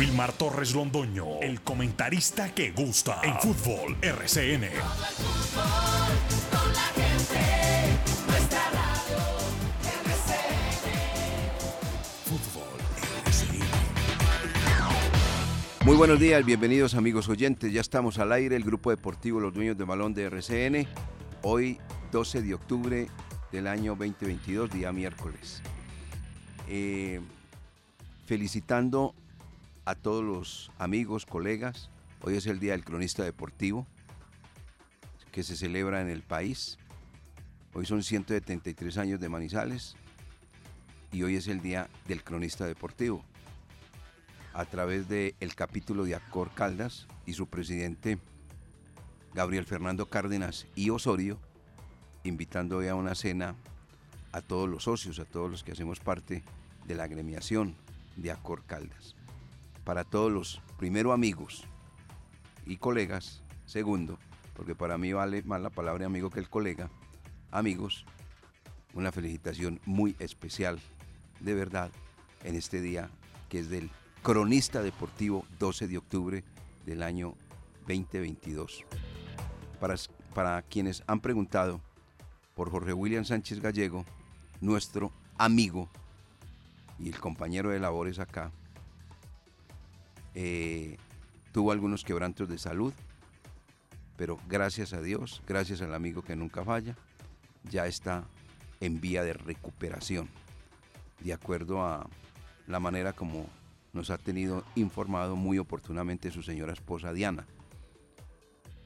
Wilmar Torres Londoño, el comentarista que gusta en fútbol RCN. Fútbol RCN. Muy buenos días, bienvenidos amigos oyentes. Ya estamos al aire, el grupo deportivo Los Dueños de Balón de RCN. Hoy, 12 de octubre del año 2022, día miércoles. Eh, felicitando a todos los amigos, colegas. Hoy es el Día del Cronista Deportivo que se celebra en el país. Hoy son 173 años de Manizales y hoy es el Día del Cronista Deportivo. A través del capítulo de Acor Caldas y su presidente Gabriel Fernando Cárdenas y Osorio, invitando hoy a una cena a todos los socios, a todos los que hacemos parte de la agremiación de Acor Caldas. Para todos los, primero amigos y colegas, segundo, porque para mí vale más la palabra amigo que el colega, amigos, una felicitación muy especial, de verdad, en este día que es del cronista deportivo 12 de octubre del año 2022. Para, para quienes han preguntado por Jorge William Sánchez Gallego, nuestro amigo y el compañero de labores acá, eh, tuvo algunos quebrantos de salud, pero gracias a Dios, gracias al amigo que nunca falla, ya está en vía de recuperación, de acuerdo a la manera como nos ha tenido informado muy oportunamente su señora esposa Diana.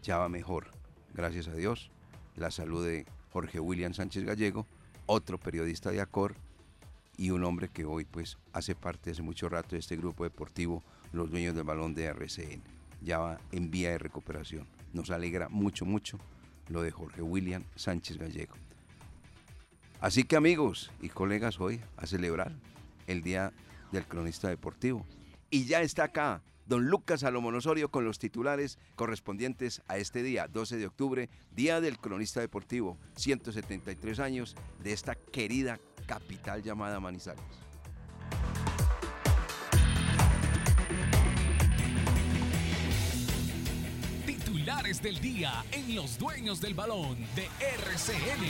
Ya va mejor, gracias a Dios, la salud de Jorge William Sánchez Gallego, otro periodista de ACOR y un hombre que hoy pues hace parte hace mucho rato de este grupo deportivo, los dueños del balón de RCN. Ya va en vía de recuperación. Nos alegra mucho, mucho lo de Jorge William Sánchez Gallego. Así que amigos y colegas, hoy a celebrar el Día del Cronista Deportivo. Y ya está acá don Lucas Salomón Osorio con los titulares correspondientes a este día, 12 de octubre, Día del Cronista Deportivo, 173 años de esta querida capital llamada Manizales. Titulares del día en Los Dueños del Balón de RCN.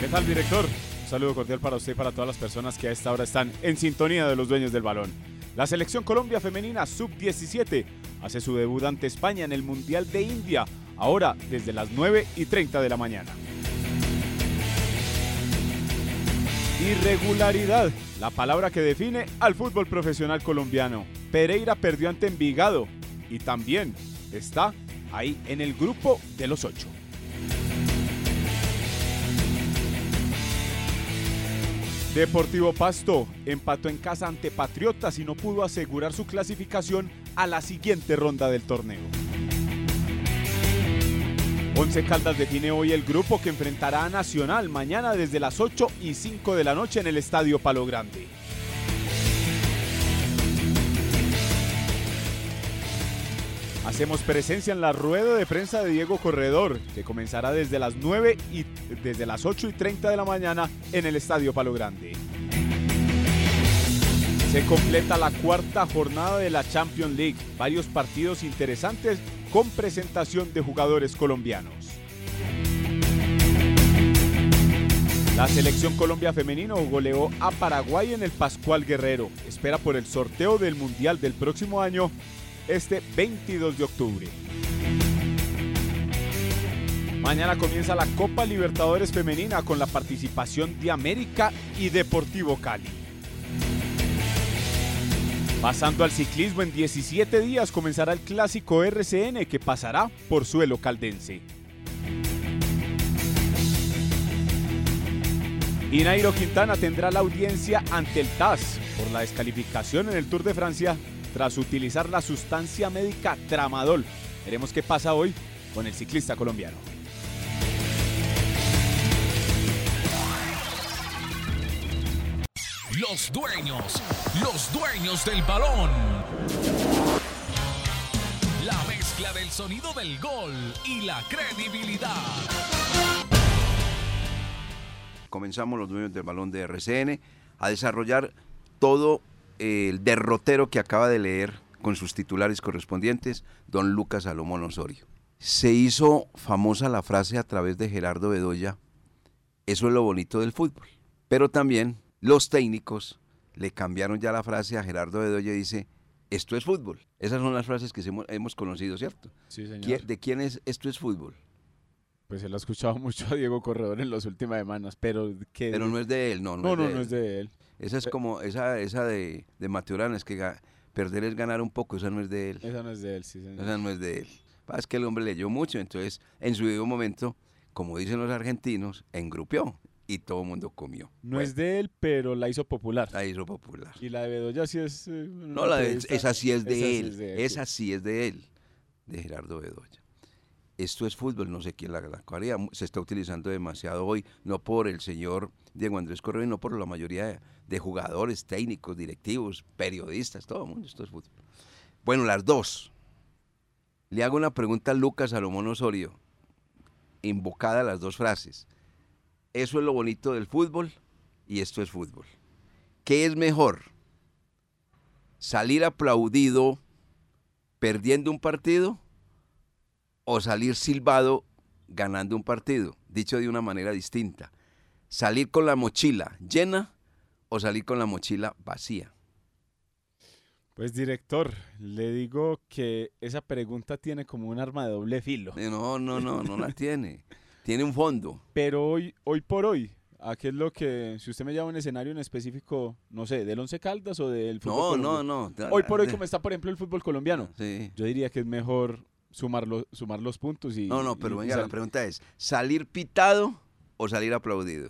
¿Qué tal, director? Un saludo cordial para usted y para todas las personas que a esta hora están en sintonía de los dueños del balón. La selección Colombia femenina sub-17 hace su debut ante España en el Mundial de India, ahora desde las 9 y 30 de la mañana. Irregularidad, la palabra que define al fútbol profesional colombiano. Pereira perdió ante Envigado y también está ahí en el grupo de los ocho. Deportivo Pasto empató en casa ante Patriotas y no pudo asegurar su clasificación a la siguiente ronda del torneo. Once Caldas define hoy el grupo que enfrentará a Nacional mañana desde las 8 y 5 de la noche en el Estadio Palo Grande. Hacemos presencia en la rueda de prensa de Diego Corredor, que comenzará desde las 9 y desde las 8 y 30 de la mañana en el Estadio Palo Grande. Se completa la cuarta jornada de la Champions League, varios partidos interesantes con presentación de jugadores colombianos. La selección Colombia femenino goleó a Paraguay en el Pascual Guerrero. Espera por el sorteo del Mundial del próximo año este 22 de octubre. Mañana comienza la Copa Libertadores Femenina con la participación de América y Deportivo Cali. Pasando al ciclismo, en 17 días comenzará el clásico RCN que pasará por suelo caldense. Y Nairo Quintana tendrá la audiencia ante el TAS por la descalificación en el Tour de Francia tras utilizar la sustancia médica tramadol. Veremos qué pasa hoy con el ciclista colombiano. Los dueños, los dueños del balón. La mezcla del sonido del gol y la credibilidad. comenzamos los dueños del balón de RCN a desarrollar todo el derrotero que acaba de leer con sus titulares correspondientes don Lucas Salomón Osorio. Se hizo famosa la frase a través de Gerardo Bedoya, eso es lo bonito del fútbol. Pero también los técnicos le cambiaron ya la frase a Gerardo Bedoya y dice, esto es fútbol. Esas son las frases que hemos conocido, ¿cierto? Sí, señor. ¿De quién es esto es fútbol? Pues él ha escuchado mucho a Diego Corredor en las últimas semanas, pero que Pero no es de él, no, no, no, no, es, de no es de él. Esa es como esa esa de, de Maturana, es que perder es ganar un poco, esa no es de él. Esa no es de él, sí, señor. Esa no es de él. Es que el hombre leyó mucho, entonces en su debido momento, como dicen los argentinos, engrupió y todo el mundo comió. No es de él, pero la hizo popular. La hizo popular. Y la de Bedoya sí es. eh, No, la de, esa sí es de esa sí él. es de él, esa sí. sí es de él, de Gerardo Bedoya. Esto es fútbol, no sé quién la, la haría. Se está utilizando demasiado hoy, no por el señor Diego Andrés Correa, no por la mayoría de, de jugadores, técnicos, directivos, periodistas, todo el mundo. Esto es fútbol. Bueno, las dos. Le hago una pregunta a Lucas Salomón Osorio, invocada las dos frases. Eso es lo bonito del fútbol y esto es fútbol. ¿Qué es mejor? ¿Salir aplaudido perdiendo un partido o salir silbado ganando un partido? Dicho de una manera distinta. ¿Salir con la mochila llena o salir con la mochila vacía? Pues, director, le digo que esa pregunta tiene como un arma de doble filo. No, no, no, no la tiene. Tiene un fondo. Pero hoy, hoy por hoy, ¿a qué es lo que, si usted me llama un escenario en específico, no sé, del Once Caldas o del fútbol No, no, colombiano? no. Hoy por hoy, como está, por ejemplo, el fútbol colombiano, Sí. yo diría que es mejor sumar, lo- sumar los puntos y... No, no, pero y- y venga, la pregunta es, ¿salir pitado o salir aplaudido?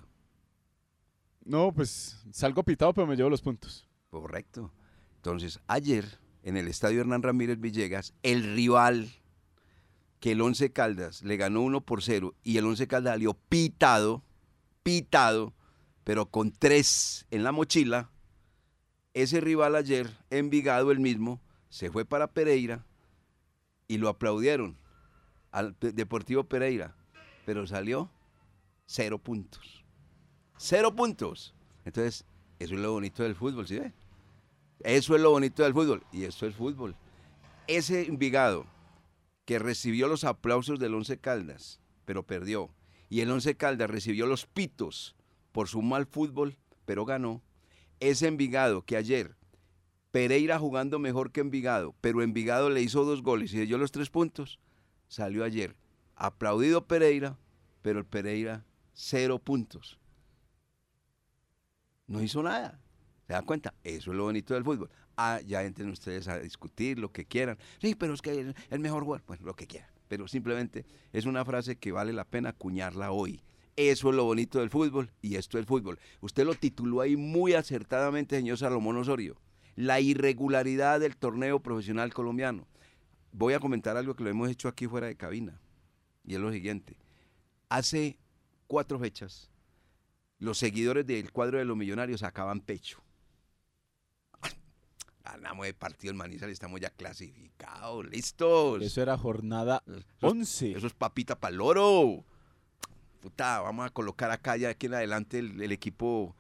No, pues salgo pitado, pero me llevo los puntos. Correcto. Entonces, ayer, en el estadio Hernán Ramírez Villegas, el rival que el Once Caldas le ganó 1 por 0 y el Once Caldas salió pitado, pitado, pero con tres en la mochila, ese rival ayer, Envigado el mismo, se fue para Pereira y lo aplaudieron al Deportivo Pereira, pero salió cero puntos. Cero puntos. Entonces, eso es lo bonito del fútbol, ¿sí ve? Eso es lo bonito del fútbol. Y esto es fútbol. Ese Envigado que recibió los aplausos del Once Caldas, pero perdió. Y el Once Caldas recibió los pitos por su mal fútbol, pero ganó. Ese Envigado que ayer, Pereira jugando mejor que Envigado, pero Envigado le hizo dos goles y dio los tres puntos, salió ayer. Aplaudido Pereira, pero el Pereira cero puntos. No hizo nada. ¿Se da cuenta? Eso es lo bonito del fútbol. Ah, ya entren ustedes a discutir lo que quieran. Sí, pero es que el mejor jugador. Bueno, lo que quieran. Pero simplemente es una frase que vale la pena acuñarla hoy. Eso es lo bonito del fútbol y esto es fútbol. Usted lo tituló ahí muy acertadamente, señor Salomón Osorio. La irregularidad del torneo profesional colombiano. Voy a comentar algo que lo hemos hecho aquí fuera de cabina. Y es lo siguiente. Hace cuatro fechas, los seguidores del cuadro de los millonarios sacaban pecho. Ganamos el partido en Manizales, estamos ya clasificados, listos. Eso era jornada Eso es- 11. Eso es papita para loro. Puta, vamos a colocar acá ya aquí en adelante el, el equipo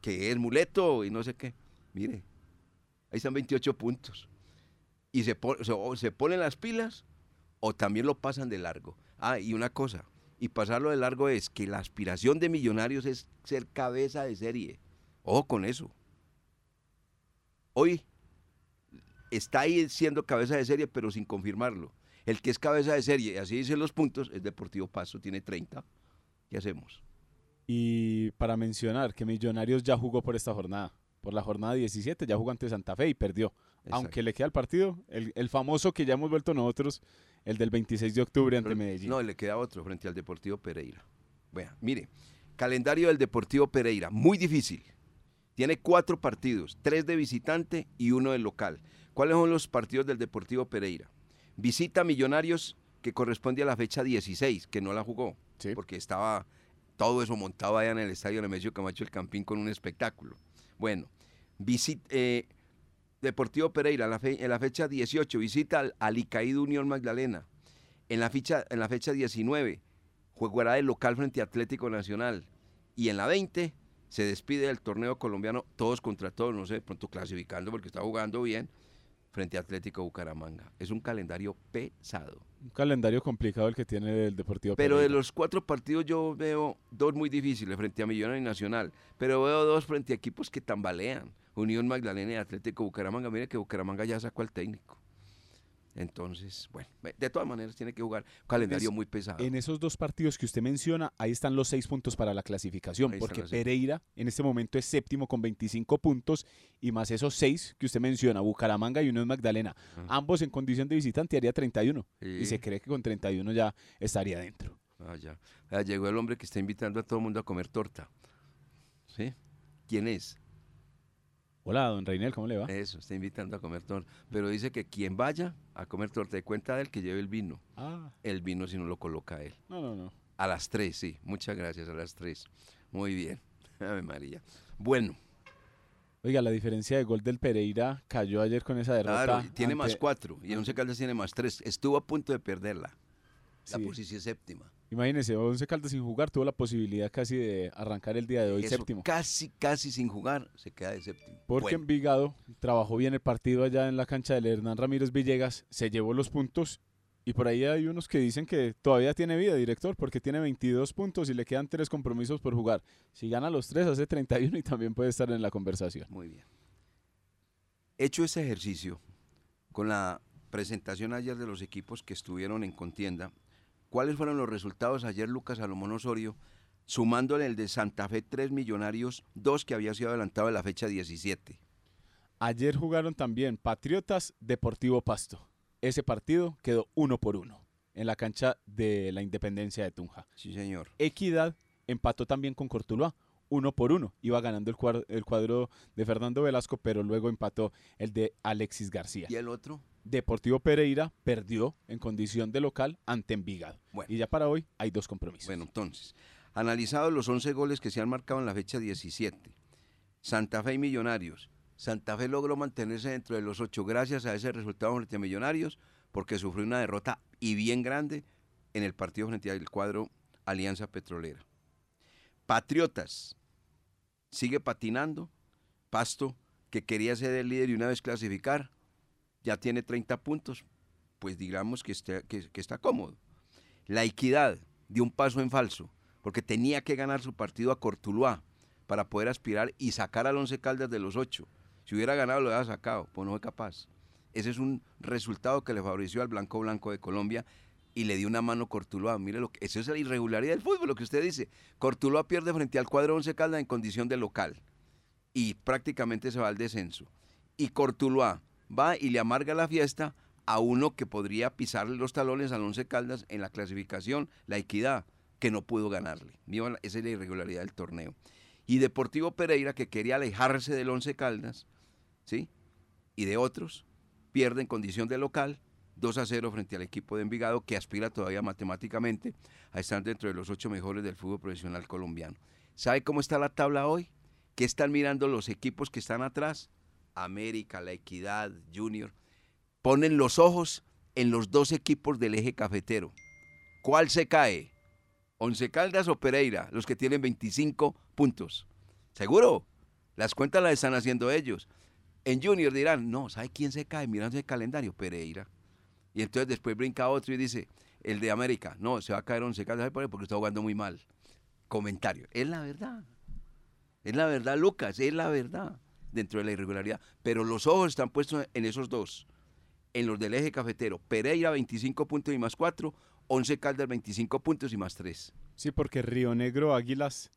que es muleto y no sé qué. Mire, ahí están 28 puntos. Y se, pon- se- o se ponen las pilas o también lo pasan de largo. Ah, y una cosa, y pasarlo de largo es que la aspiración de Millonarios es ser cabeza de serie. Ojo con eso. Hoy está ahí siendo cabeza de serie, pero sin confirmarlo. El que es cabeza de serie, y así dicen los puntos, es Deportivo Paso, tiene 30. ¿Qué hacemos? Y para mencionar que Millonarios ya jugó por esta jornada. Por la jornada 17 ya jugó ante Santa Fe y perdió. Aunque le queda el partido, el, el famoso que ya hemos vuelto nosotros, el del 26 de octubre ante Pero- Medellín. No, le queda otro frente al Deportivo Pereira. Vea, mire, calendario del Deportivo Pereira, muy difícil. Tiene cuatro partidos, tres de visitante y uno de local. ¿Cuáles son los partidos del Deportivo Pereira? Visita Millonarios, que corresponde a la fecha 16, que no la jugó, Sí. porque estaba todo eso montado allá en el estadio Nemesio Camacho el Campín con un espectáculo. Bueno, visit, eh, Deportivo Pereira, en la, fe- en la fecha 18, visita al Alicaído Unión Magdalena. En la, ficha, en la fecha 19, jugará de local frente a Atlético Nacional. Y en la 20 se despide del torneo colombiano, todos contra todos, no sé, de pronto clasificando porque está jugando bien, frente a Atlético Bucaramanga. Es un calendario pesado. Un calendario complicado el que tiene el Deportivo Pero de los cuatro partidos yo veo dos muy difíciles frente a Millonario y Nacional, pero veo dos frente a equipos que tambalean. Unión Magdalena y Atlético Bucaramanga. Mire que Bucaramanga ya sacó al técnico. Entonces, bueno, de todas maneras tiene que jugar un calendario Es- muy pesado. En esos dos partidos que usted menciona, ahí están los seis puntos para la clasificación, Ahí porque. Pereira en este momento es séptimo con 25 puntos y más esos seis que usted menciona, Bucaramanga y Unión Magdalena, ambos en condición de visitante haría 31 y Sí. se cree que con 31 ya estaría dentro. Ah, ya. Ah, llegó el hombre que está invitando a todo el mundo a comer torta. ¿Sí? ¿Quién es? Hola, don Reinel, ¿cómo le va? Eso, está invitando a comer torta. Pero dice que quien vaya a comer torta de cuenta de él que lleve el vino. Ah, El vino si no lo coloca él. no, no, no. A las tres, sí. Muchas gracias, a las tres. Muy bien. Ave María. Bueno, Oiga, la diferencia de gol del Pereira cayó ayer con esa derrota. claro, tiene más cuatro. Y el Once Caldas tiene más tres. Estuvo a punto de perderla. La Sí. posición séptima. Imagínese, Once Caldas sin jugar tuvo la posibilidad casi de arrancar el día de hoy Eso, séptimo. Casi, casi sin jugar, se queda de séptimo. Porque Bueno, Envigado trabajó bien el partido allá en la cancha del Hernán Ramírez Villegas, se llevó los puntos y por ahí hay unos que dicen que todavía tiene vida, director, porque tiene 22 puntos y le quedan tres compromisos por jugar. Si gana los tres, hace 31 y también puede estar en la conversación. Muy bien. Hecho ese ejercicio, con la presentación ayer de los equipos que estuvieron en contienda, ¿cuáles fueron los resultados ayer, Lucas Salomón Osorio, sumándole el de Santa Fe 3 Millonarios, 2 que había sido adelantado de la fecha 17? Ayer jugaron también Patriotas Deportivo Pasto. Ese partido quedó uno por uno en la cancha de la Independencia de Tunja. Sí, señor. Equidad empató también con Cortuluá, uno por uno. Iba ganando el cuadro, el cuadro de Fernando Velasco, pero luego empató el de Alexis García. ¿Y el otro? Deportivo Pereira perdió en condición de local ante Envigado. Bueno. Y ya para hoy hay dos compromisos. Bueno, entonces, analizados los 11 goles que se han marcado en la fecha 17, Santa Fe y Millonarios. Santa Fe logró mantenerse dentro de los 8 gracias a ese resultado frente a Millonarios, porque sufrió una derrota y bien grande en el partido frente al cuadro Alianza Petrolera. Patriotas sigue patinando. Pasto, que quería ser el líder y una vez clasificar, ya tiene 30 puntos. Pues digamos que está, que- está cómodo. La equidad dio un paso en falso, porque tenía que ganar su partido a Cortuluá para poder aspirar y sacar al Once Caldas de los ocho. Si hubiera ganado, lo hubiera sacado, pues no fue capaz. Ese es un resultado que le favoreció al Blanco Blanco de Colombia y le dio una mano Cortuluá. Mire, lo que, eso es la irregularidad del fútbol, lo que usted dice. Cortuluá pierde frente al cuadro Once Caldas en condición de local y prácticamente se va al descenso. Y Cortuluá va y le amarga la fiesta a uno que podría pisarle los talones al Once Caldas en la clasificación, la equidad, que no pudo ganarle. Esa es la irregularidad del torneo. Y Deportivo Pereira, que quería alejarse del Once Caldas, ¿sí? Y de otros, pierde en condición de local, 2 a 0 frente al equipo de Envigado, que aspira todavía matemáticamente a estar dentro de los ocho mejores del fútbol profesional colombiano. ¿Sabe cómo está la tabla hoy? ¿Qué están mirando los equipos que están atrás? América, La Equidad, Junior. Ponen los ojos en los dos equipos del eje cafetero. ¿Cuál se cae? ¿Once Caldas o Pereira? Los que tienen 25 puntos. ¿Seguro? Las cuentas las están haciendo ellos. En Junior dirán, no, ¿sabe quién se cae? Mirando el calendario, Pereira. Y entonces después brinca otro y dice, el de América, no, se va a caer Once Caldas porque está jugando muy mal. Comentario. Es la verdad. Es la verdad, Lucas, es la verdad dentro de la irregularidad. Pero los ojos están puestos en esos dos, en los del eje cafetero. Pereira 25 puntos y más 4, 11 Caldas 25 puntos y más 3. Sí, porque Río Negro Águilas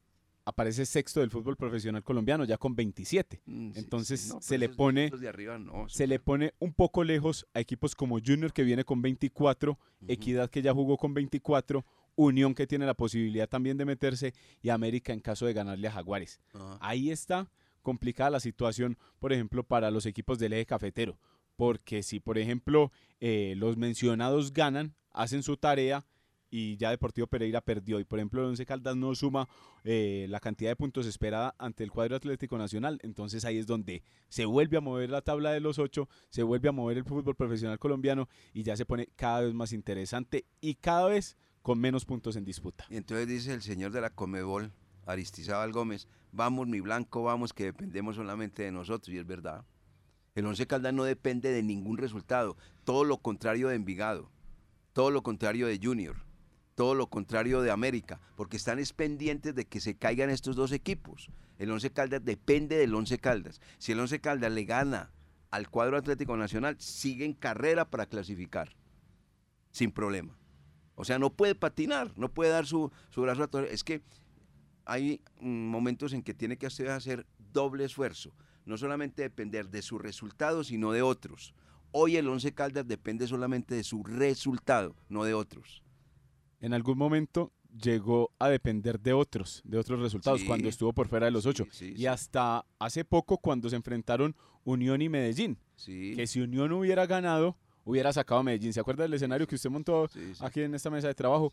aparece sexto del fútbol profesional colombiano, ya con 27. Mm, sí, Entonces sí, no, se le pone esos de arriba no, se le pone un poco lejos a equipos como Junior que viene con 24, Equidad que ya jugó con 24, Unión que tiene la posibilidad también de meterse y América en caso de ganarle a Jaguares. Ahí está complicada la situación, por ejemplo, para los equipos del eje cafetero, porque si, por ejemplo, eh, los mencionados ganan, hacen su tarea y ya Deportivo Pereira perdió y, por ejemplo, el Once Caldas no suma eh, la cantidad de puntos esperada ante el cuadro Atlético Nacional, entonces ahí es donde se vuelve a mover la tabla de los ocho, se vuelve a mover el fútbol profesional colombiano y ya se pone cada vez más interesante y cada vez con menos puntos en disputa. Entonces dice el señor de la Comebol, Aristizábal Gómez, vamos mi blanco, vamos, que dependemos solamente de nosotros, y es verdad. El Once Caldas no depende de ningún resultado, todo lo contrario de Envigado, todo lo contrario de Junior, todo lo contrario de América, porque están pendientes de que se caigan estos dos equipos. El Once Caldas depende del Once Caldas. Si el Once Caldas le gana al cuadro Atlético Nacional, sigue en carrera para clasificar, sin problema. O sea, no puede patinar, no puede dar su, su brazo a todo. Es que hay mm, momentos en que tiene que hacer doble esfuerzo no solamente depender de su resultado, sino de otros. Hoy el Once Caldas depende solamente de su resultado, no de otros. En algún momento llegó a depender de otros, de otros resultados, cuando estuvo por fuera de los ocho. y hasta hace poco cuando se enfrentaron Unión y Medellín, que si Unión hubiera ganado, hubiera sacado a Medellín. ¿Se acuerda del escenario que usted montó aquí en esta mesa de trabajo?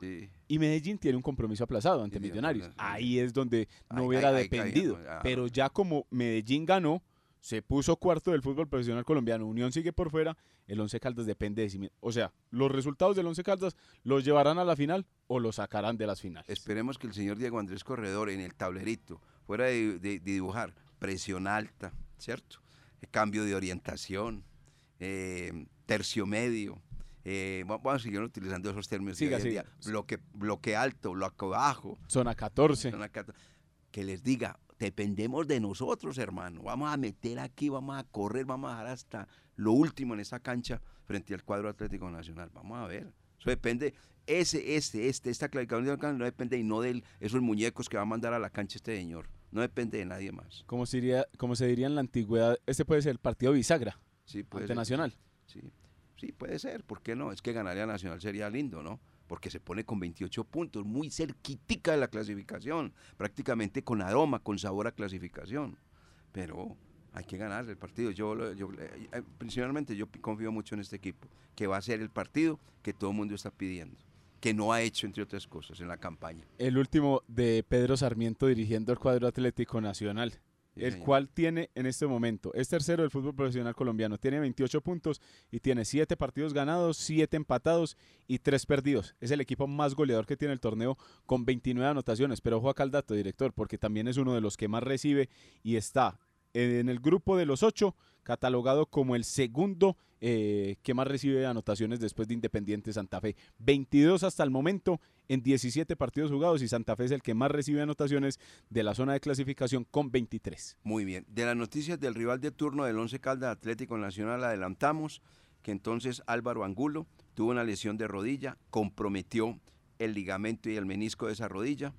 Y Medellín tiene un compromiso aplazado ante Millonarios. Ahí es donde no hubiera dependido. Pero ya como Medellín ganó, se puso cuarto del fútbol profesional colombiano, Unión sigue por fuera, el Once Caldas depende de O sea, los resultados del Once Caldas los llevarán a la final o los sacarán de las finales. Esperemos que el señor Diego Andrés Corredor en el tablerito, fuera de, dibujar presión alta, ¿cierto? cambio de orientación, eh, tercio medio, eh, vamos a seguir utilizando esos términos. Bloque, bloque alto, bloque bajo. Zona 14. Zona 14. Que les diga, dependemos de nosotros, hermano. Vamos a meter aquí, vamos a correr, vamos a dejar hasta lo último en esa cancha frente al cuadro Atlético Nacional. Vamos a ver. Eso depende, ese, este, este, esta clasificación no depende y no de esos muñecos que va a mandar a la cancha este señor. No depende de nadie más. Como se diría, como se diría en la antigüedad, este puede ser el partido bisagra. Sí, puede Nacional. Sí, sí, puede ser. ¿Por qué no? Es que ganaría Nacional sería lindo, ¿no? porque se pone con 28 puntos, muy cerquitica de la clasificación, prácticamente con aroma, con sabor a clasificación. Pero hay que ganar el partido. Yo, yo eh, principalmente yo confío mucho en este equipo, que va a ser el partido que todo el mundo está pidiendo que no ha hecho, entre otras cosas, en la campaña. El último de Pedro Sarmiento dirigiendo el cuadro Atlético Nacional el cual tiene en este momento, es tercero del fútbol profesional colombiano, tiene 28 puntos y tiene 7 partidos ganados, 7 empatados y 3 perdidos. Es el equipo más goleador que tiene el torneo con 29 anotaciones, pero ojo acá al dato, director, porque también es uno de los que más recibe y está en el grupo de los 8 catalogado como el segundo eh, que más recibe anotaciones después de Independiente Santa Fe. 22 hasta el momento en 17 partidos jugados y Santa Fe es el que más recibe anotaciones de la zona de clasificación con 23. Muy bien. De las noticias del rival de turno del Once Caldas Atlético Nacional adelantamos que entonces Álvaro Angulo tuvo una lesión de rodilla, comprometió el ligamento y el menisco de esa rodilla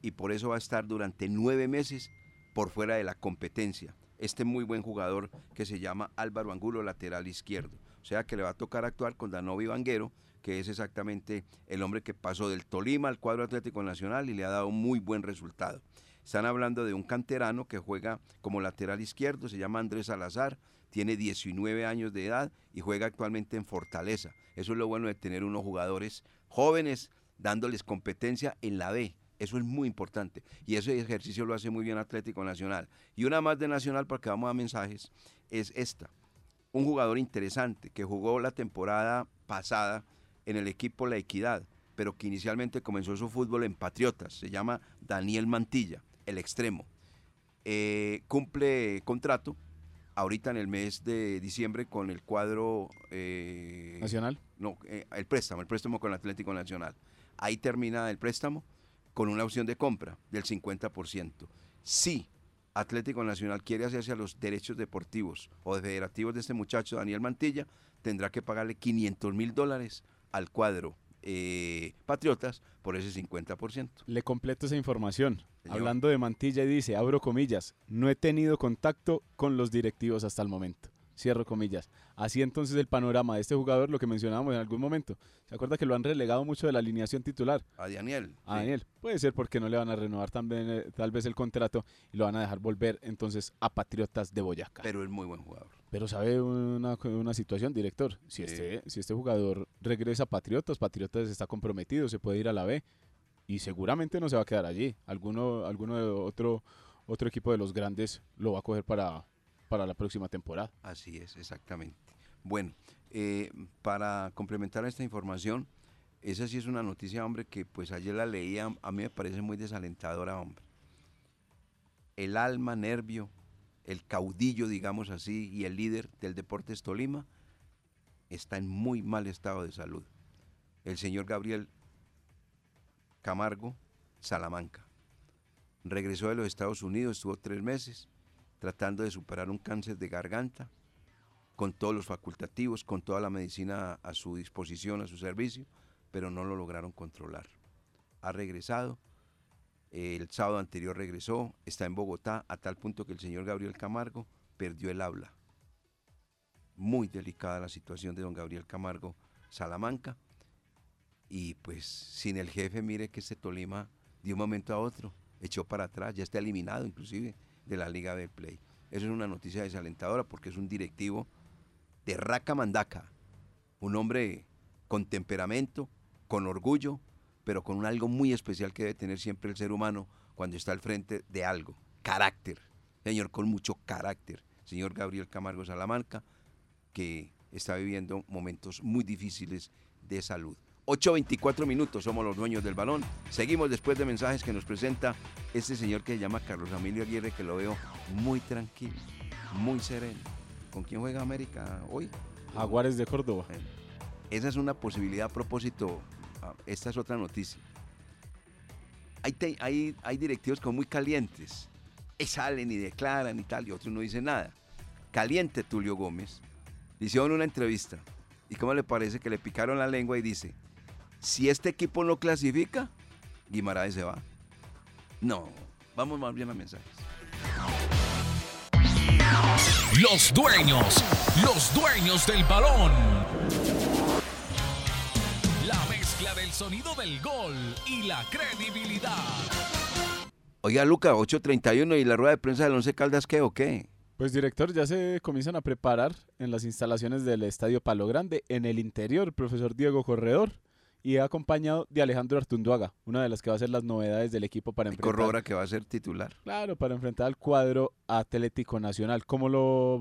y por eso va a estar durante nueve meses por fuera de la competencia este muy buen jugador que se llama Álvaro Angulo, lateral izquierdo. O sea que le va a tocar actuar con Danovi Vanguero, que es exactamente el hombre que pasó del Tolima al cuadro Atlético Nacional y le ha dado muy buen resultado. Están hablando de un canterano que juega como lateral izquierdo, se llama Andrés Salazar, tiene 19 años de edad y juega actualmente en Fortaleza. Eso es lo bueno de tener unos jugadores jóvenes dándoles competencia en la B. Eso es muy importante. Y ese ejercicio lo hace muy bien Atlético Nacional. Y una más de Nacional, para que vamos a mensajes, es esta. Un jugador interesante que jugó la temporada pasada en el equipo La Equidad, pero que inicialmente comenzó su fútbol en Patriotas. Se llama Daniel Mantilla, el extremo. Eh, cumple contrato ahorita en el mes de diciembre con el cuadro eh, nacional. No, eh, el préstamo, el préstamo con el Atlético Nacional. Ahí termina el préstamo con una opción de compra del 50%. Si Atlético Nacional quiere hacerse a los derechos deportivos o federativos de este muchacho, Daniel Mantilla, tendrá que pagarle 500 mil dólares al cuadro eh, Patriotas por ese 50%. Le completo esa información. Hablando de Mantilla, dice, abro comillas, no he tenido contacto con los directivos hasta el momento. Cierro comillas. Así entonces el panorama de este jugador, lo que mencionábamos en algún momento. ¿Se acuerda que lo han relegado mucho de la alineación titular? A Daniel. A Daniel. Puede ser porque no le van a renovar también eh, tal vez el contrato y lo van a dejar volver entonces a Patriotas de Boyacá. Pero es muy buen jugador. Pero sabe una, una situación, director. Si, este, si este jugador regresa a Patriotas, Patriotas está comprometido, se puede ir a la B y seguramente no se va a quedar allí. Alguno, alguno de otro, otro equipo de los grandes lo va a coger para, para la próxima temporada. Así es, exactamente. Bueno, eh, para complementar esta información, esa sí es una noticia, hombre, que pues ayer la leía, a mí me parece muy desalentadora, hombre. el alma, nervio, el caudillo, digamos así, y el líder del Deportes Tolima, está en muy mal estado de salud. El señor Gabriel Camargo Salamanca. Regresó de los Estados Unidos, estuvo tres meses tratando de superar un cáncer de garganta, con todos los facultativos, con toda la medicina a su disposición, a su servicio, pero no lo lograron controlar. Ha regresado, el sábado anterior regresó, está en Bogotá, a tal punto que el señor Gabriel Camargo perdió el habla. Muy delicada la situación de don Gabriel Camargo Salamanca. Y pues sin el jefe, mire que este Tolima de un momento a otro echó para atrás, ya está eliminado inclusive de la Liga del Play. Eso es una noticia desalentadora porque es un directivo de raca mandaca, un hombre con temperamento, con orgullo, pero con algo muy especial que debe tener siempre el ser humano cuando está al frente de algo, carácter, señor con mucho carácter, señor Gabriel Camargo Salamanca, que está viviendo momentos muy difíciles de salud. 8.24 minutos, somos los dueños del balón. Seguimos después de mensajes que nos presenta este señor que se llama Carlos Emilio Aguirre, que lo veo muy tranquilo, muy sereno. ¿Con quién juega América hoy? Jaguares de Córdoba. Esa es una posibilidad a propósito. Ah, esta es otra noticia. Hay, hay, hay directivos como muy calientes. Y salen y declaran y tal, y otros no dicen nada. Caliente Tulio Gómez. Hicieron una entrevista. ¿Y cómo le parece que le picaron la lengua y dice, si este equipo no clasifica, Guimaraes se va. No, vamos más bien a mensajes. Los dueños, los dueños del balón. La mezcla del sonido del gol y la credibilidad. Oiga, Luca, 8.31 y la rueda de prensa del Once Caldas, ¿qué o qué? Pues director, ya se comienzan a preparar en las instalaciones del Estadio Palo Grande, en el interior, profesor Diego Corredor y acompañado de Alejandro Artunduaga, una de las que va a ser las novedades del equipo para enfrentar. Corrobora que va a ser titular. Claro, para enfrentar al cuadro Atlético Nacional. Como lo,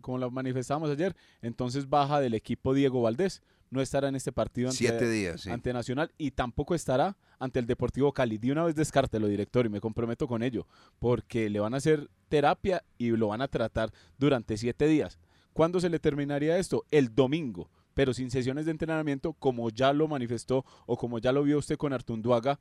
como lo manifestamos ayer, entonces baja del equipo Diego Valdés. No estará en este partido ante, días, ante Nacional y tampoco estará ante el Deportivo Cali. De una vez descártelo, director, y me comprometo con ello, porque le van a hacer terapia y lo van a tratar durante siete días. ¿Cuándo se le terminaría esto? El domingo pero sin sesiones de entrenamiento, como ya lo manifestó o como ya lo vio usted con Artunduaga,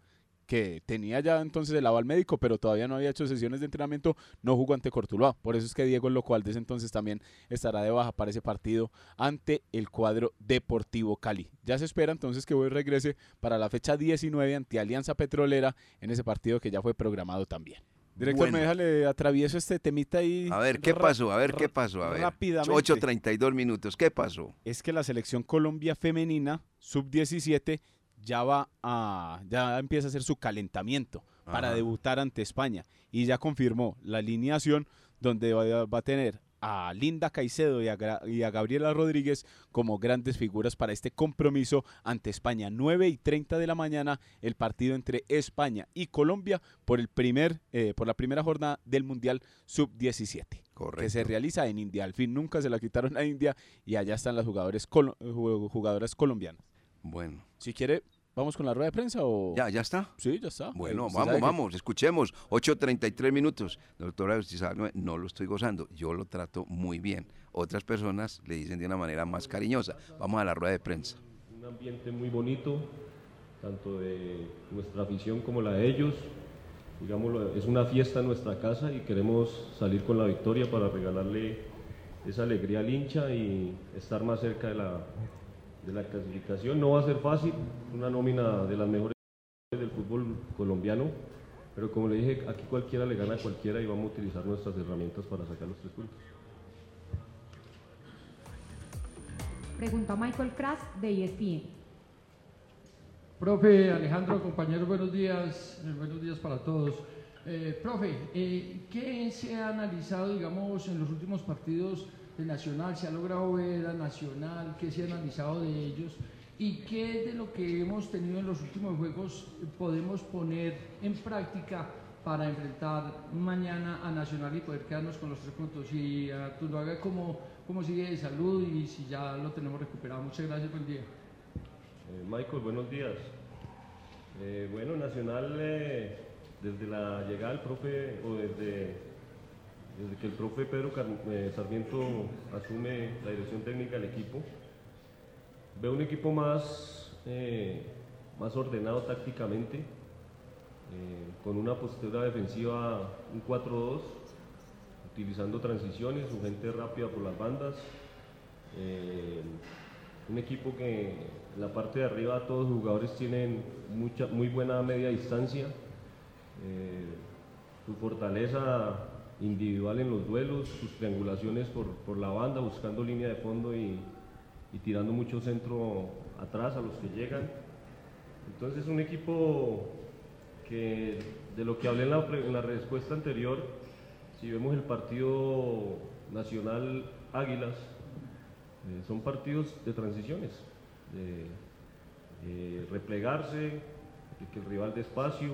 que tenía ya entonces el aval médico, pero todavía no había hecho sesiones de entrenamiento, no jugó ante Cortuluá. Por eso es que Diego Locualdes entonces también estará de baja para ese partido ante el cuadro Deportivo Cali. Ya se espera entonces que hoy regrese para la fecha 19 ante Alianza Petrolera en ese partido que ya fue programado también. Director, me déjale atravieso este temita ahí. A ver, ¿qué pasó? A ver, ¿qué pasó? A ver. Rápidamente. 8.32 minutos, ¿qué pasó? Es que la selección Colombia femenina, sub-17, ya va a, ya empieza a hacer su calentamiento para debutar ante España. Y ya confirmó la alineación donde va a tener a Linda Caicedo y a, Gabriela Rodríguez como grandes figuras para este compromiso ante España. 9 y 30 de la mañana el partido entre España y Colombia por, el primer, eh, por la primera jornada del Mundial Sub-17. Que se realiza en India. Al fin nunca se la quitaron a India y allá están las jugadores jugadoras colombianas. Bueno. Si quiere, ¿Vamos con la rueda de prensa o...? Ya, ya está. Sí, ya está. Bueno, vamos, vamos, escuchemos. 8.33 minutos. Doctora, usted sabe, no lo estoy gozando. Yo lo trato muy bien. Otras personas le dicen de una manera más cariñosa. Vamos a la rueda de prensa. Un ambiente muy bonito, tanto de nuestra afición como la de ellos. Digámoslo, es una fiesta en nuestra casa y queremos salir con la victoria para regalarle esa alegría al hincha y estar más cerca de la, de la clasificación. No va a ser fácil, una nómina de las mejores del fútbol colombiano, pero como le dije, aquí cualquiera le gana a cualquiera y vamos a utilizar nuestras herramientas para sacar los tres puntos. Pregunta Michael Kras de ESPN. Profe Alejandro, compañeros, buenos días, eh, buenos días para todos. Eh, profe, eh, ¿qué se ha analizado, digamos, en los últimos partidos Nacional, se ha logrado ver a Nacional, qué se ha analizado de ellos y qué de lo que hemos tenido en los últimos juegos podemos poner en práctica para enfrentar mañana a Nacional y poder quedarnos con los tres puntos. Y a haga cómo, cómo sigue de salud y si ya lo tenemos recuperado. Muchas gracias, buen día. Eh, Michael, buenos días. Eh, bueno, Nacional eh, desde la llegada del profe, o desde, desde que el profe Pedro eh, Sarmiento asume la dirección técnica del equipo, veo un equipo más, eh, más ordenado tácticamente, eh, con una postura defensiva, un 4-2, utilizando transiciones, su gente rápida por las bandas. un equipo que en la parte de arriba todos los jugadores tienen mucha, muy buena media distancia, su fortaleza individual en los duelos, sus triangulaciones por, la banda, buscando línea de fondo y, tirando mucho centro atrás a los que llegan. Entonces es un equipo que de lo que hablé en la, respuesta anterior, si vemos el partido nacional Águilas, eh, son partidos de transiciones, de, replegarse, de que el rival despacio,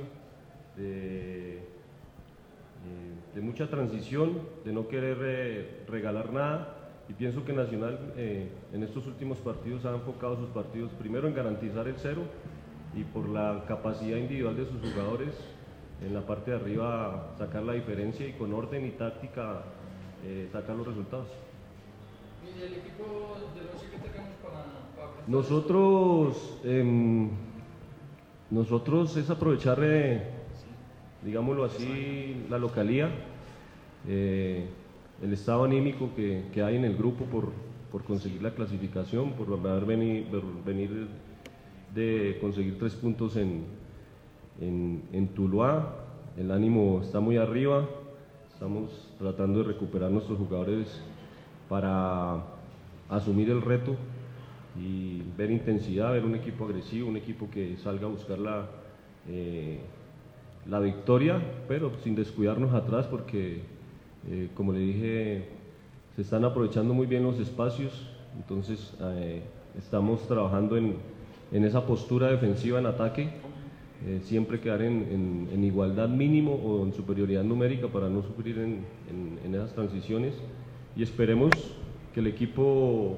de, de mucha transición, de no querer eh, regalar nada. Y pienso que Nacional eh, en estos últimos partidos ha enfocado sus partidos primero en garantizar el cero y por la capacidad individual de sus jugadores en la parte de arriba sacar la diferencia y con orden y táctica eh, sacar los resultados. ¿Y el equipo de los que tenemos para, Nosotros, em, nosotros es aprovechar digámoslo así, la localía, eh, el estado anímico que, hay en el grupo por, conseguir la clasificación, por venir, venir de conseguir tres puntos en, en, Tuluá. El ánimo está muy arriba, estamos tratando de recuperar nuestros jugadores para asumir el reto y ver intensidad, ver un equipo agresivo, un equipo que salga a buscar la, eh, la victoria, pero sin descuidarnos atrás porque, eh, como le dije, se están aprovechando muy bien los espacios, entonces eh, estamos trabajando en, esa postura defensiva en ataque, eh, siempre quedar en, igualdad mínimo o en superioridad numérica para no sufrir en, en esas transiciones. Y esperemos que el equipo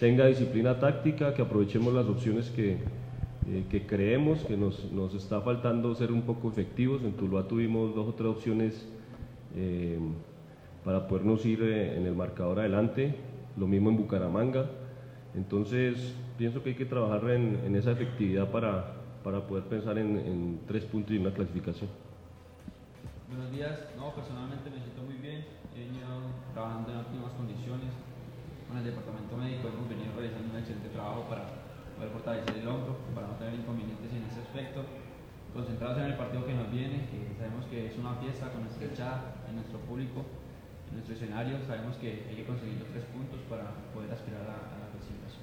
tenga disciplina táctica, que aprovechemos las opciones que, eh, que creemos que nos, nos, está faltando ser un poco efectivos. En Tuluá tuvimos dos o tres opciones eh, para podernos ir eh, en el marcador adelante, lo mismo en Bucaramanga. Entonces, pienso que hay que trabajar en, en esa efectividad para, para poder pensar en, en, tres puntos y una clasificación. Buenos días, no, personalmente me siento muy bien, he venido trabajando en óptimas condiciones con el departamento médico, hemos venido realizando un excelente trabajo para poder fortalecer el hombro para no tener inconvenientes en ese aspecto. Concentrados en el partido que nos viene, que sabemos que es una fiesta con nuestra hinchada, en nuestro público, en nuestro escenario, sabemos que hay que conseguir los tres puntos para poder aspirar a, la clasificación.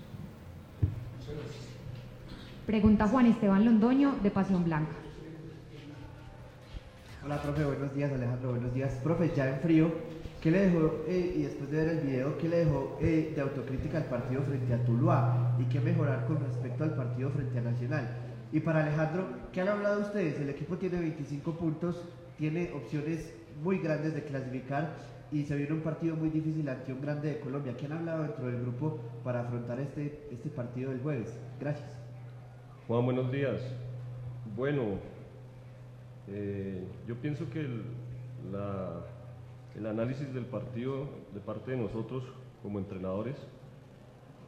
Pregunta Juan Esteban Londoño de Pasión Blanca. Hola, profe, buenos días, Alejandro, buenos días. Profe, ya en frío, ¿Qué le dejó, eh, y después de ver el video, qué le dejó eh, de autocrítica al partido frente a Tuluá y qué mejorar con respecto al partido frente a Nacional? Y para Alejandro, ¿qué han hablado ustedes? El equipo tiene 25 puntos, tiene opciones muy grandes de clasificar y se viene un partido muy difícil ante un grande de Colombia. ¿Qué han hablado dentro del grupo para afrontar este, este partido del jueves? Gracias. Juan, buenos días. Bueno, eh, yo pienso que la el análisis del partido de parte de nosotros como entrenadores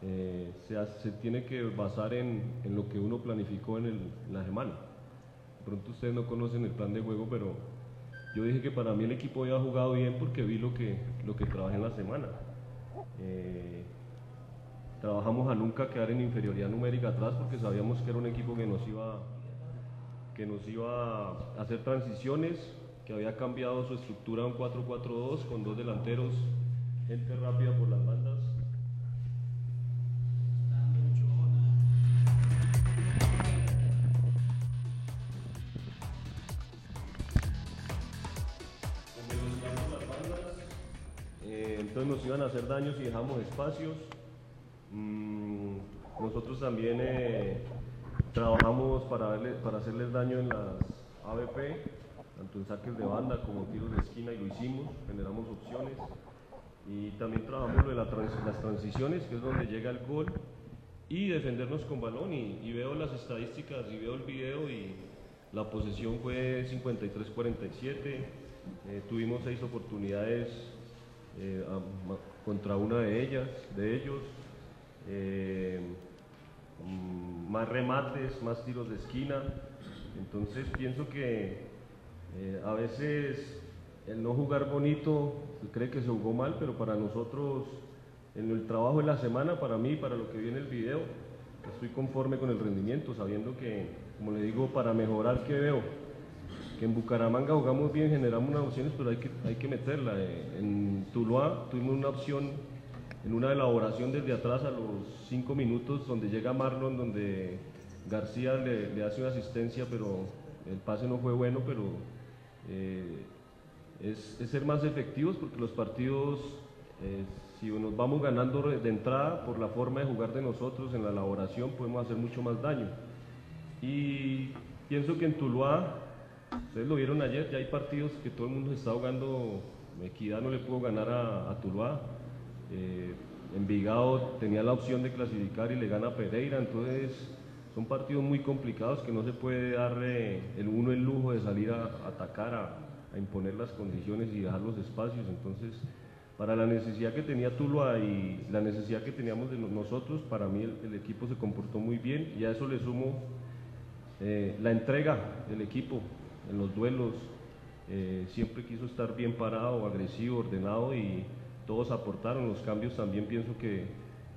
eh, se, tiene que basar en, lo que uno planificó en, la semana. Pronto ustedes no conocen el plan de juego, pero yo dije que para mí el equipo había jugado bien porque vi lo que, lo que trabajé en la semana. Eh, trabajamos a nunca quedar en inferioridad numérica atrás porque sabíamos que era un equipo que nos iba, que nos iba a hacer transiciones, que había cambiado su estructura a un 4-4-2 con dos delanteros, gente rápida por las bandas. Eh, entonces nos iban a hacer daños y dejamos espacios. Mm, nosotros también eh, trabajamos para, para hacerles daño en las ABP saques de banda como tiros de esquina y lo hicimos, generamos opciones y también trabajamos lo de las transiciones, que es donde llega el gol, y defendernos con balón y, veo las estadísticas y veo el video y la posesión fue 53-47, eh, tuvimos seis oportunidades eh, contra una de ellas, de ellos. Eh, mm, más remates, más tiros de esquina. Entonces pienso que eh, a veces el no jugar bonito se cree que se jugó mal, pero para nosotros en el trabajo de la semana, para mí, para lo que viene el video, estoy conforme con el rendimiento, sabiendo que, como le digo, para mejorar, ¿qué veo? Que en Bucaramanga jugamos bien, generamos unas opciones, pero hay que, hay que meterla. Eh, En Tuluá tuvimos una opción en una elaboración desde atrás a los cinco minutos, donde llega Marlon, donde García le, le hace una asistencia, pero el pase no fue bueno, pero eh, es, es ser más efectivos porque los partidos, eh, si nos vamos ganando de entrada por la forma de jugar de nosotros en la elaboración, podemos hacer mucho más daño. Y pienso que en Tuluá, ustedes lo vieron ayer, ya hay partidos que todo el mundo está jugando, Equidad no le pudo ganar a, a Tuluá, eh, Envigado tenía la opción de clasificar y le gana a Pereira, entonces son partidos muy complicados que no se puede dar el uno el lujo de salir a, atacar, a, imponer las condiciones y dejar los espacios, entonces para la necesidad que tenía Tuluá y la necesidad que teníamos de no- nosotros, para mí el, el equipo se comportó muy bien y a eso le sumo eh, la entrega del equipo en los duelos, eh, siempre quiso estar bien parado, agresivo, ordenado y todos aportaron. Los cambios también pienso que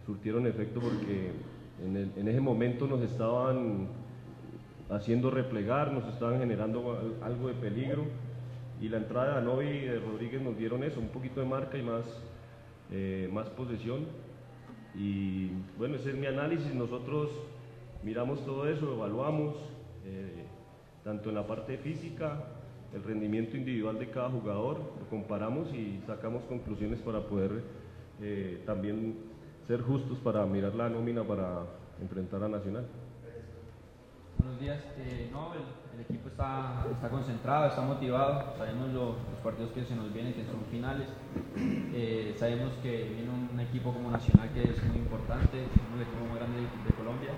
surtieron efecto porque en, ese momento nos estaban haciendo replegar, nos estaban generando al- algo de peligro y la entrada de Anovi y de Rodríguez nos dieron eso, un poquito de marca y más, eh, más posesión. Y bueno, ese es mi análisis. Nosotros miramos todo eso, evaluamos, eh, tanto en la parte física, el rendimiento individual de cada jugador, lo comparamos y sacamos conclusiones para poder eh, también ser justos para mirar la nómina para enfrentar a Nacional. Buenos días. Eh, no, el, equipo está, concentrado, está motivado. Sabemos lo- los partidos que se nos vienen, que son finales. Eh, sabemos que viene un, equipo como Nacional que es muy importante, uno de los equipos más de, Colombia.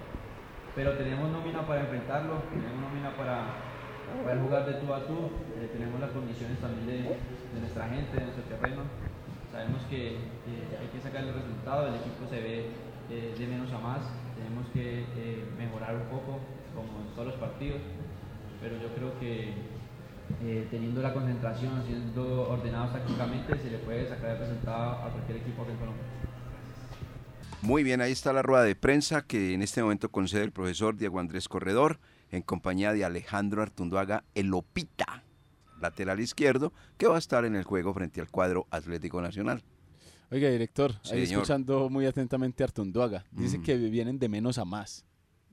Pero tenemos nómina para enfrentarlo, tenemos nómina para, para poder jugar de tú a tú. Eh, tenemos las condiciones también de, de nuestra gente, de nuestro terreno. Sabemos que hay que sacar el resultado, el equipo se ve eh, de menos a más. Tenemos que eh, mejorar un poco, como en todos los partidos, pero yo creo que eh, teniendo la concentración, siendo ordenados tácticamente, se le puede sacar el resultado a cualquier equipo aquí en Colombia. Muy bien, ahí está la rueda de prensa que en este momento concede el profesor Diego Andrés Corredor en compañía de Alejandro Artunduaga Elopita, lateral izquierdo, que va a estar en el juego frente al cuadro Atlético Nacional. Oiga, director, ahí Señor. escuchando muy atentamente a Artunduaga. Dice Mm. que vienen de menos a más.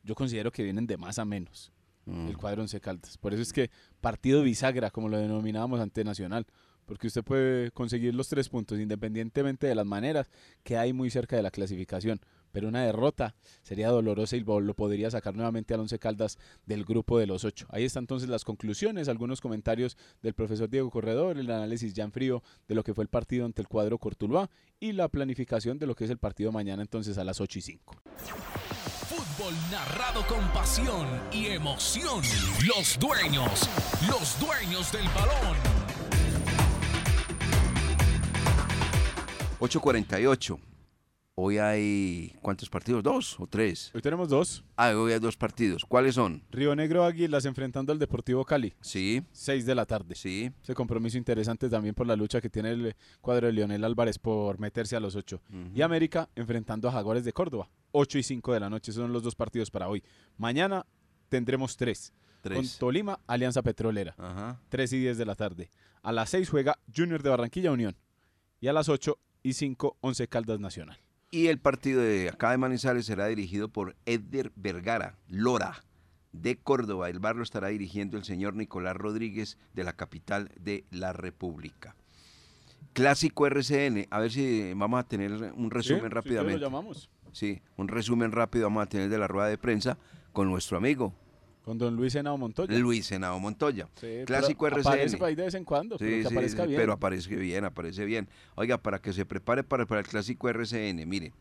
Yo considero que vienen de más a menos. Mm. El cuadro Once Caldas. Por eso es que partido bisagra, como lo denominábamos ante Nacional. Porque usted puede conseguir los tres puntos independientemente de las maneras que hay muy cerca de la clasificación. Pero una derrota sería dolorosa y lo podría sacar nuevamente al Once Caldas del grupo de los ocho. Ahí están entonces las conclusiones, algunos comentarios del profesor Diego Corredor, el análisis ya en frío de lo que fue el partido ante el cuadro Cortuluá y la planificación de lo que es el partido mañana entonces a las 8 y 5. Fútbol narrado con pasión y emoción. Los dueños, los dueños del balón. 8.48. Hoy hay, ¿cuántos partidos? ¿Dos o tres? Hoy tenemos dos. Ah, hoy hay dos partidos. ¿Cuáles son? Río Negro Águilas enfrentando al Deportivo Cali. Sí. 6 de la tarde. Sí. Ese compromiso interesante también por la lucha que tiene el cuadro de Leonel Álvarez por meterse a los 8. Y América enfrentando a Jaguares de Córdoba. 8 y 5 de la noche. Esos son los dos partidos para hoy. Mañana tendremos tres. Tres. Con Tolima, Alianza Petrolera. Ajá. 3 y 10 de la tarde. A las 6 juega Junior de Barranquilla Unión. Y a las 8 y 5, 11 Caldas Nacional. Y el partido de acá de Manizales será dirigido por Edder Vergara, Lora, de Córdoba. El bar lo estará dirigiendo el señor Nicolás Rodríguez de la capital de la República. Clásico RCN, a ver si vamos a tener un resumen Sí, rápidamente. lo llamamos. Sí, un resumen rápido vamos a tener de la rueda de prensa con nuestro amigo Con don Luis Henao Montoya. Luis Senado Montoya. Sí, Clásico RCN. Aparece por ahí de vez en cuando, pero que sí, aparezca sí, bien. pero aparece bien, aparece bien. Oiga, para que se prepare para, para el clásico RCN, mire,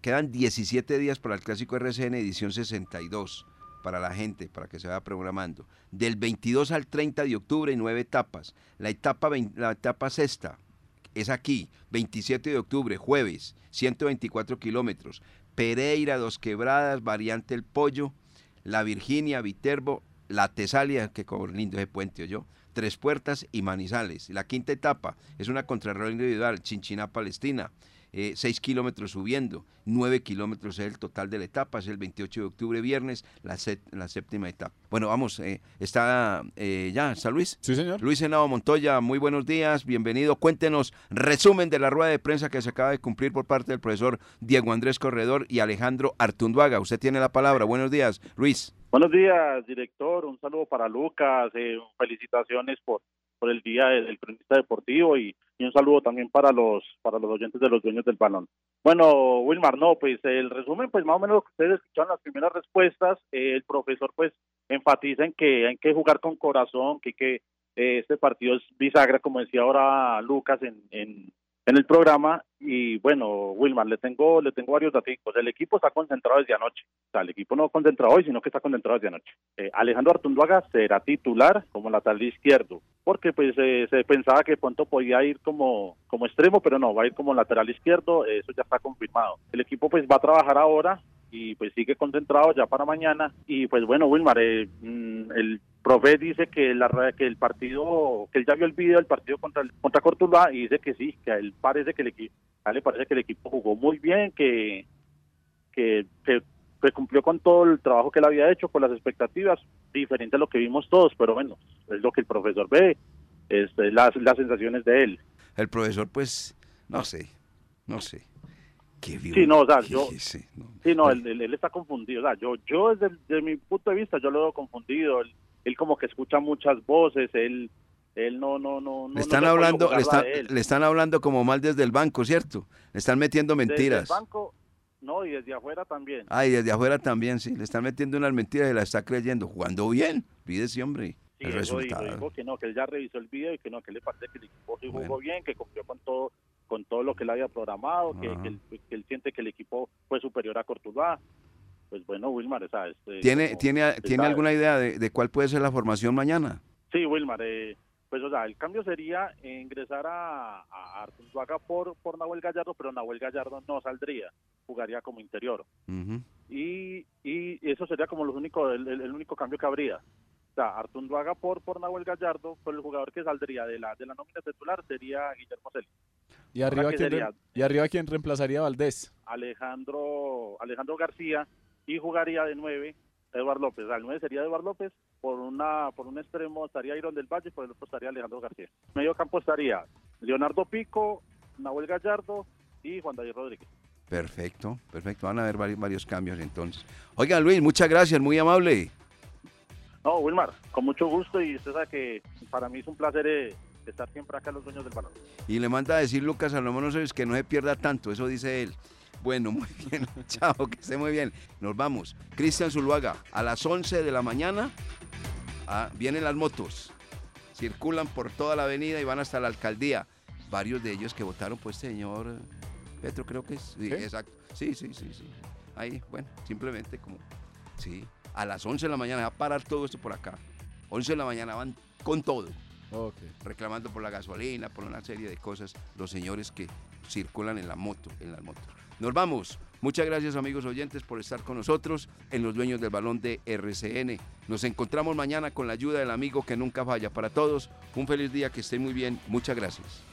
quedan 17 días para el clásico RCN edición 62, para la gente, para que se vaya programando. Del 22 al 30 de octubre, nueve etapas. La etapa, la etapa sexta es aquí, 27 de octubre, jueves, 124 kilómetros. Pereira, Dos Quebradas, Variante El Pollo, La Virginia, Viterbo, La Tesalia, que como lindo ese puente, yo. Tres Puertas y Manizales. La quinta etapa es una contrarreloj individual, Chinchiná, Palestina. Eh, 6 kilómetros subiendo, 9 kilómetros es el total de la etapa, es el 28 de octubre, viernes, la, set- la séptima etapa. Bueno, vamos, eh, está eh, ya, ¿está Luis? Sí, señor. Luis Henao Montoya, muy buenos días, bienvenido. Cuéntenos resumen de la rueda de prensa que se acaba de cumplir por parte del profesor Diego Andrés Corredor y Alejandro Artunduaga. Usted tiene la palabra. Buenos días, Luis. Buenos días, director. Un saludo para Lucas. eh, felicitaciones por, por el día del del cronista deportivo y, y un saludo también para los para los oyentes de los dueños del balón. Bueno, Wilmar, no, pues el resumen, pues más o menos lo que ustedes escucharon las primeras respuestas, eh, el profesor pues enfatiza en que hay que jugar con corazón, que, que eh, este partido es bisagra, como decía ahora Lucas en, en, en el programa, y bueno, Wilmar, le tengo, le tengo varios datos. El equipo está concentrado desde anoche. O sea, el equipo no concentrado hoy, sino que está concentrado desde anoche. Eh, Alejandro Artunduaga será titular como lateral izquierdo, porque pues eh, se pensaba que pronto podía ir como, como extremo, pero no, va a ir como lateral izquierdo, eso ya está confirmado. El equipo pues va a trabajar ahora y pues sigue concentrado ya para mañana y pues bueno Wilmar eh, mm, el profe dice que la que el partido que él ya vio el video del partido contra contra Cortuluá y dice que sí que a él parece que el equipo le parece que el equipo jugó muy bien que que, que que cumplió con todo el trabajo que él había hecho con las expectativas diferente a lo que vimos todos pero bueno es lo que el profesor ve es, es las las sensaciones de él El profesor, pues, no sé, no sé. Qué Sí, no, o sea, qué- yo- sí, no. Sí, no, él, él- él está confundido. O sea, yo, yo desde, desde mi punto de vista, yo lo veo confundido. Él, él como que escucha muchas voces, él, él no, no, no. no- Le no están puede hablando, le, él. le están hablando como mal desde el banco, ¿cierto? Le están metiendo Desde mentiras. el banco, no, y desde afuera también. Ah, y desde afuera también, sí. Le están metiendo unas mentiras y la está creyendo. Jugando bien. Pídese, hombre. Sí, el eso dijo, resultado. dijo que no, que él ya revisó el video y que no, que le parece que el equipo sí jugó bien, que cumplió con todo con todo lo que él había programado, que, que él, que él siente que el equipo fue superior a Cortuluá. Pues bueno, Wilmar, esa es... eh, ¿Tiene, como- tiene, ¿tiene alguna idea de, de cuál puede ser la formación mañana? Sí, Wilmar, eh, pues o sea, el cambio sería ingresar a, a por, por Nahuel Gallardo, pero Nahuel Gallardo no saldría, jugaría como interior. Y, y eso sería como los único, el, el- el único cambio que habría. O sea, Artunduaga por, por Nahuel Gallardo, pero el jugador que saldría de la, de la nómina titular sería Guillermo Celis. ¿Y arriba, quién, sería? ¿Y arriba quién reemplazaría a Valdés? Alejandro, Alejandro García y jugaría de nueve Eduardo López. Al nueve sería Eduardo López, por una por un extremo estaría Iron del Valle, por el otro estaría Alejandro García. Medio campo estaría Leonardo Pico, Nahuel Gallardo y Juan David Rodríguez. Perfecto, perfecto. Van a haber varios, varios cambios entonces. Oiga, Luis, muchas gracias, muy amable. No, Wilmar, con mucho gusto y usted sabe que para mí es un placer eh, estar siempre acá en los dueños del balón. Y le manda a decir Lucas Salomón Osorio que no se pierda tanto, eso dice él. Bueno, muy bien, chao, que esté muy bien. Nos vamos. Cristian Zuluaga, a las 11 de la mañana ah, vienen las motos. Circulan por toda la avenida y van hasta la alcaldía. Varios de ellos que votaron por este señor Petro, creo que es. Sí, ¿Sí? exacto. Sí, sí, sí, sí. Ahí, bueno, simplemente como. Sí, a las 11 de la mañana va a parar todo esto por acá. 11 de la mañana van con todo Ok. reclamando por la gasolina, por una serie de cosas, los señores que circulan en la moto, en las motos. Nos vamos. Muchas gracias amigos oyentes por estar con nosotros en los dueños del balón de RCN. Nos encontramos mañana con la ayuda del amigo que nunca falla. Para todos, un feliz día, que estén muy bien. Muchas gracias.